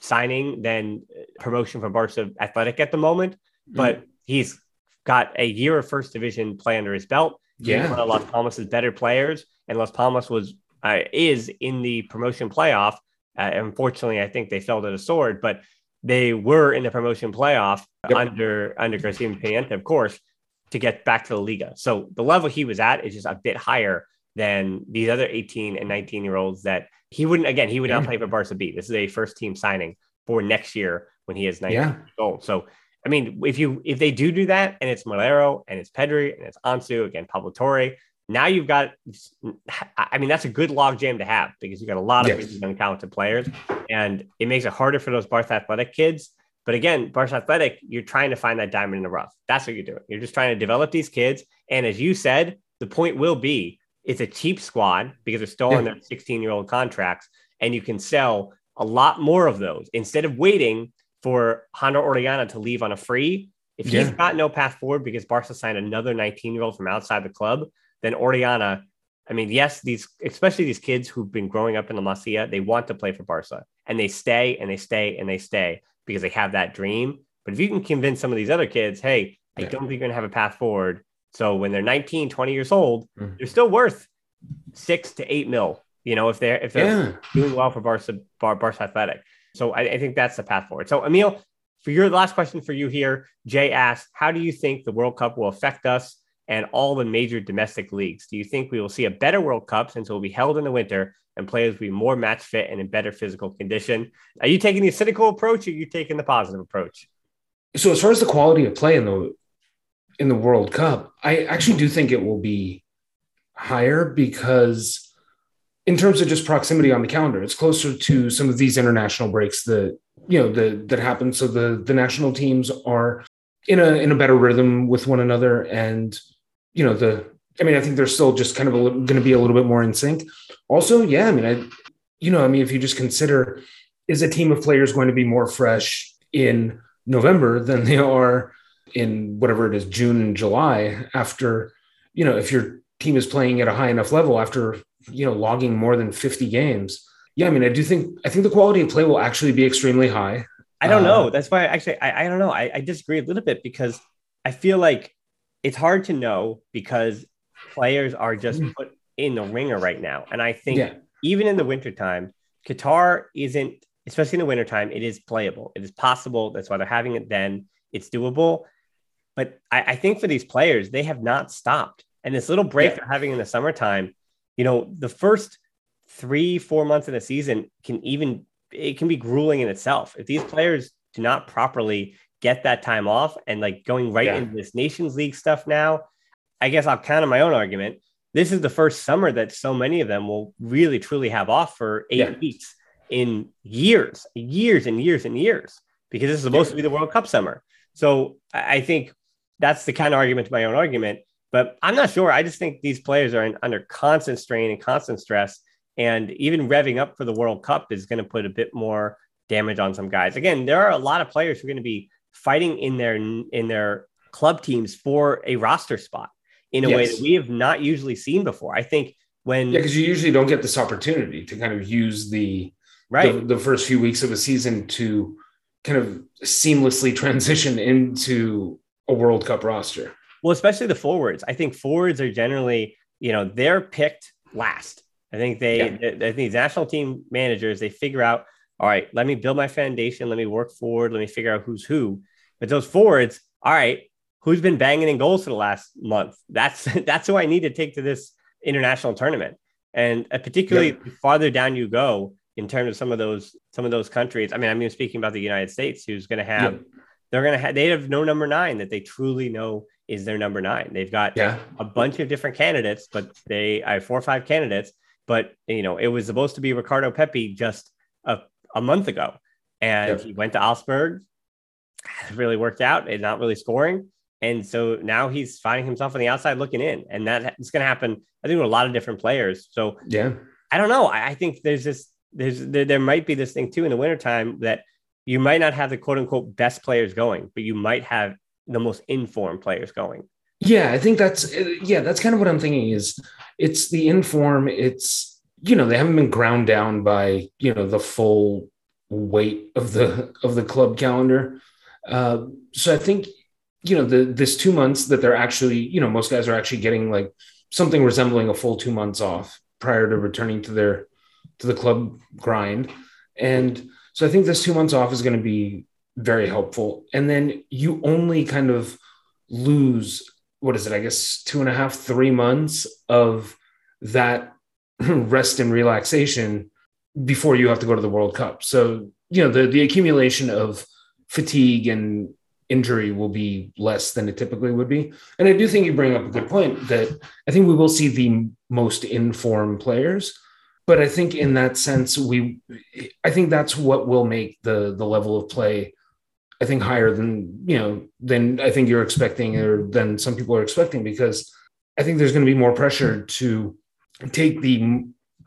signing than promotion for Barca Athletic at the moment, mm-hmm. but he's got a year of first division play under his belt. Yeah, one of Las Palmas's better players, and Las Palmas was uh, is in the promotion playoff. Uh, unfortunately, I think they fell to the sword, but they were in the promotion playoff yep. under under Garcia Pimienta, of course, to get back to the Liga. So the level he was at is just a bit higher than these other 18 and 19 year olds that he wouldn't, again, he would not play for Barca B. This is a first team signing for next year when he is 19 yeah. years old. So, I mean, if you if they do do that and it's Moleiro and it's Pedri and it's Ansu, again, Pablo Torre, now you've got, I mean, that's a good logjam to have because you've got a lot of yes. young talented players and it makes it harder for those Barca Athletic kids. But again, Barca Athletic, you're trying to find that diamond in the rough. That's what you're doing. You're just trying to develop these kids. And as you said, the point will be it's a cheap squad because they're still on their 16 year old contracts and you can sell a lot more of those instead of waiting for Jandro Orellana to leave on a free. If he's yeah. got no path forward because Barca signed another 19 year old from outside the club, then Orellana. I mean, yes, these, especially these kids who've been growing up in La Masia, they want to play for Barca and they stay and they stay and they stay because they have that dream. But if you can convince some of these other kids, hey, I don't think you're going to have a path forward. So when they're 19, 20 years old, mm-hmm. they're still worth six to eight mil, you know, if they're, if they're yeah. doing well for Barca, Bar, Barca Athletic. So I, I think that's the path forward. So Emile, for your last question for you here, Jay asked, how do you think the World Cup will affect us and all the major domestic leagues? Do you think we will see a better World Cup since it will be held in the winter and players will be more match fit and in better physical condition? Are you taking the cynical approach or are you taking the positive approach? So as far as the quality of play in the in the World Cup, I actually do think it will be higher because in terms of just proximity on the calendar, it's closer to some of these international breaks that you know the, that happen. So the the national teams are in a in a better rhythm with one another, and you know the I mean I think they're still just kind of going to be a little bit more in sync. Also, yeah, I mean I you know I mean if you just consider is a team of players going to be more fresh in November than they are in whatever it is June and July after you know if your team is playing at a high enough level after you know logging more than 50 games? Yeah i mean i do think i think the quality of play will actually be extremely high. I don't uh, know. That's why actually I, I don't know. I, I disagree a little bit because i feel like it's hard to know because players are just mm. put in the ringer right now. And I think yeah. even in the wintertime, Qatar isn't, especially in the wintertime, it is playable. It is possible. That's why they're having it then. It's doable. But I, I think for these players, they have not stopped. And this little break yeah. they're having in the summertime, you know, the first three, four months of the season can even, it can be grueling in itself. If these players do not properly get that time off and like going right yeah. into this Nations League stuff now. I guess I'll counter my own argument. This is the first summer that so many of them will really truly have off for eight yeah. weeks in years, years and years and years, because this is supposed yeah. to be the World Cup summer. So I think that's the kind of argument to my own argument. But I'm not sure. I just think these players are in, under constant strain and constant stress. And even revving up for the World Cup is going to put a bit more damage on some guys. Again, there are a lot of players who are going to be fighting in their in their club teams for a roster spot in a yes. way that we have not usually seen before. I think when yeah, because you usually don't get this opportunity to kind of use the right the, the, first few weeks of a season to kind of seamlessly transition into a World Cup roster. Well, especially the forwards. I think forwards are generally, you know, they're picked last. I think they, yeah. I think these national team managers, they figure out all right, let me build my foundation. Let me work forward. Let me figure out who's who. But those forwards, all right, who's been banging in goals for the last month? That's that's who I need to take to this international tournament. And uh, particularly yeah. farther down you go in terms of some of those some of those countries. I mean, I'm even speaking about the United States, who's going to have yeah. they're going to have they have no number nine that they truly know is their number nine. They've got yeah. a bunch of different candidates, but they I have four or five candidates. But you know, it was supposed to be Ricardo Pepi just a a month ago. And yep. he went to. It really worked out and not really scoring. And so now he's finding himself on the outside looking in. And that is going to happen, I think, with a lot of different players. So, yeah, I don't know. I, I think there's this, there's, there, there might be this thing too in the wintertime that you might not have the quote unquote best players going, but you might have the most informed players going. Yeah, I think that's, yeah, that's kind of what I'm thinking is it's the inform, it's, you know they haven't been ground down by you know the full weight of the of the club calendar. Uh, so i think you know the this two months that they're actually you know most guys are actually getting like something resembling a full two months off prior to returning to their to the club grind. And so i think this two months off is going to be very helpful. And then you only kind of lose what is it i guess two and a half three months of that rest and relaxation before you have to go to the World Cup. So, you know, the, the accumulation of fatigue and injury will be less than it typically would be. And I do think you bring up a good point that I think we will see the most informed players. But I think in that sense, we I think that's what will make the the level of play I think higher than you know than I think you're expecting or than some people are expecting because I think there's going to be more pressure to take the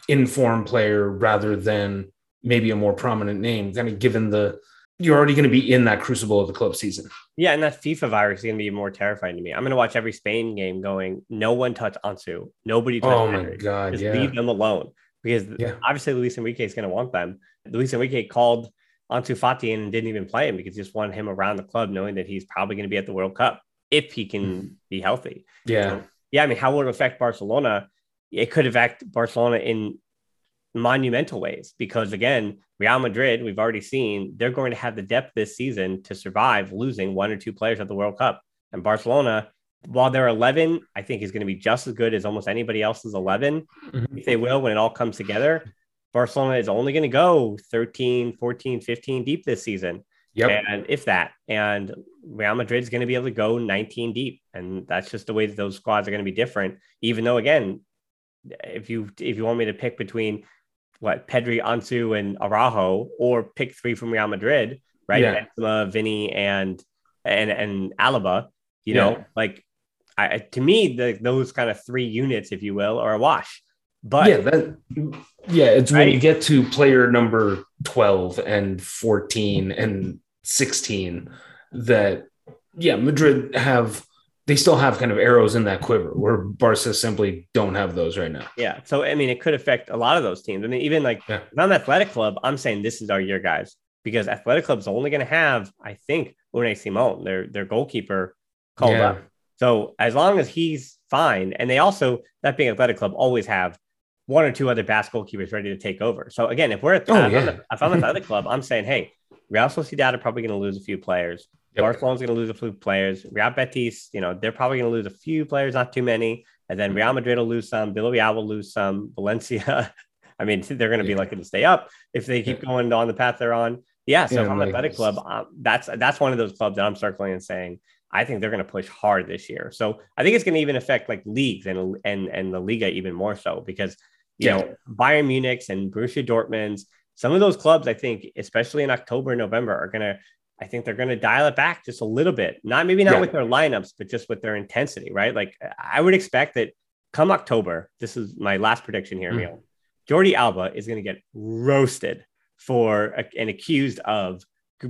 informed player rather than maybe a more prominent name, kind of given the you're already going to be in that crucible of the club season. Yeah, and that FIFA virus is going to be more terrifying to me. I'm going to watch every Spain game going, no one touch Ansu, nobody touch. Oh my god, just yeah. leave them alone because yeah. obviously Luis Enrique is going to want them. Luis Enrique called Ansu Fati and didn't even play him because he just wanted him around the club, knowing that he's probably going to be at the World Cup if he can mm. be healthy. Yeah. So, yeah. I mean, how would it affect Barcelona? It could affect Barcelona in monumental ways because, again, Real Madrid, we've already seen they're going to have the depth this season to survive losing one or two players at the World Cup. And Barcelona, while they're 11, I think is going to be just as good as almost anybody else's 11, mm-hmm. if they will, when it all comes together. Barcelona is only going to go 13, 14, 15 deep this season. Yep. And if that, and Real Madrid is going to be able to go 19 deep. And that's just the way that those squads are going to be different. Even though, again, if you if you want me to pick between what Pedri, Ansu, and Araujo, or pick three from Real Madrid, right? Yeah. Benzema, Vinny, and and and Alaba, you yeah. know, like I, to me, the, those kind of three units, if you will, are a wash. But yeah, that yeah, it's right? when you get to player number 12 and 14 and 16 that yeah, Madrid have they still have kind of arrows in that quiver where Barca simply don't have those right now. Yeah. So I mean it could affect a lot of those teams. I mean, even like yeah. if I'm athletic club, I'm saying this is our year, guys, because athletic club's only gonna have, I think, Unai Simon, their their goalkeeper called yeah. up. So as long as he's fine, and they also that being athletic club always have one or two other basketball keepers ready to take over. So again, if we're at oh, yeah. I'm, if I'm at the other club, I'm saying, hey, Real Sociedad are probably going to lose a few players. Yep. Barcelona's going to lose a few players. Real Betis, you know, they're probably going to lose a few players, not too many. And then Real Madrid will lose some. Villarreal will lose some. Valencia, I mean, they're going to be yeah. lucky to stay up if they keep yeah. going on the path they're on. Yeah. So yeah, if I'm a better club, um, that's that's one of those clubs that I'm circling and saying I think they're going to push hard this year. So I think it's going to even affect like leagues and and and the Liga even more so because you know, Bayern Munich's and Borussia Dortmund's, some of those clubs, I think, especially in October and November, are going to, I think they're going to dial it back just a little bit. Not maybe not yeah. with their lineups, but just with their intensity, right? Like I would expect that come October, this is my last prediction here, mm. Jordi Alba is going to get roasted for and accused of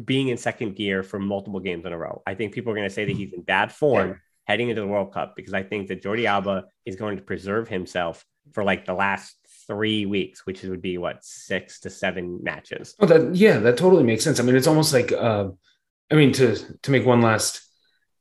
being in second gear for multiple games in a row. I think people are going to say that he's in bad form yeah. heading into the World Cup because I think that Jordi Alba is going to preserve himself for like the last three weeks, which would be what six to seven matches. Oh, that yeah, that totally makes sense. I mean, it's almost like, uh, I mean, to to make one last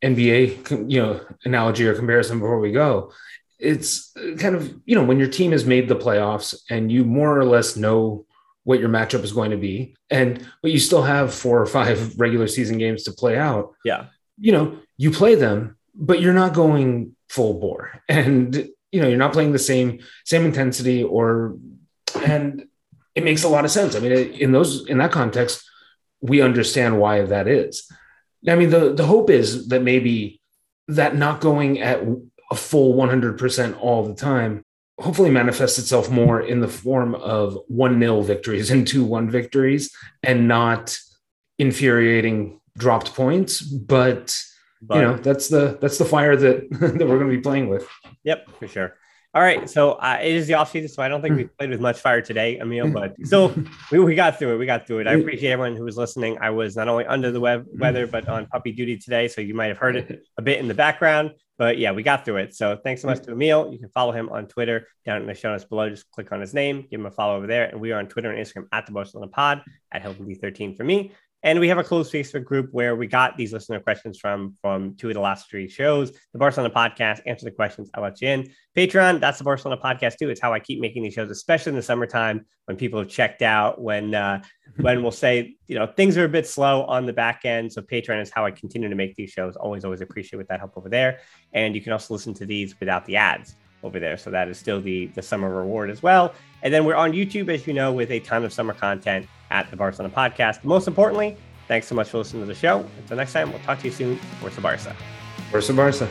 NBA you know analogy or comparison before we go, it's kind of you know when your team has made the playoffs and you more or less know what your matchup is going to be, and but you still have four or five regular season games to play out. Yeah, you know, you play them, but you're not going full bore, and you know you're not playing the same same intensity or and it makes a lot of sense. I mean in those in that context we understand why that is. I mean the the hope is that maybe that not going at a full 100% all the time hopefully manifests itself more in the form of 1-0 victories and 2-1 victories and not infuriating dropped points but, but you know that's the that's the fire that that we're going to be playing with Yep, for sure. All right, so uh, it is the off season, so I don't think hmm. we played with much fire today, Emile. Hmm. But so we, we got through it. We got through it. I appreciate everyone who was listening. I was not only under the web hmm. weather, but on puppy duty today, so you might have heard it a bit in the background. But yeah, we got through it. So thanks so much to Emile. You can follow him on Twitter down in the show notes below. Just click on his name, give him a follow over there, and we are on Twitter and Instagram at the Barcelona Pod at Hilton D13 for me. And we have a closed Facebook group where we got these listener questions from from two of the last three shows. The Barcelona podcast, answer the questions, I'll let you in. Patreon, that's the Barcelona podcast too. It's how I keep making these shows, especially in the summertime when people have checked out, when uh, when we'll say, you know, things are a bit slow on the back end. So Patreon is how I continue to make these shows. Always, always appreciate with that help over there. And you can also listen to these without the ads. over there. So that is still the the summer reward as well. And then we're on YouTube, as you know, with a ton of summer content at the Barcelona podcast. Most importantly, thanks so much for listening to the show. Until next time, we'll talk to you soon. Forza Barca. Forza Barca.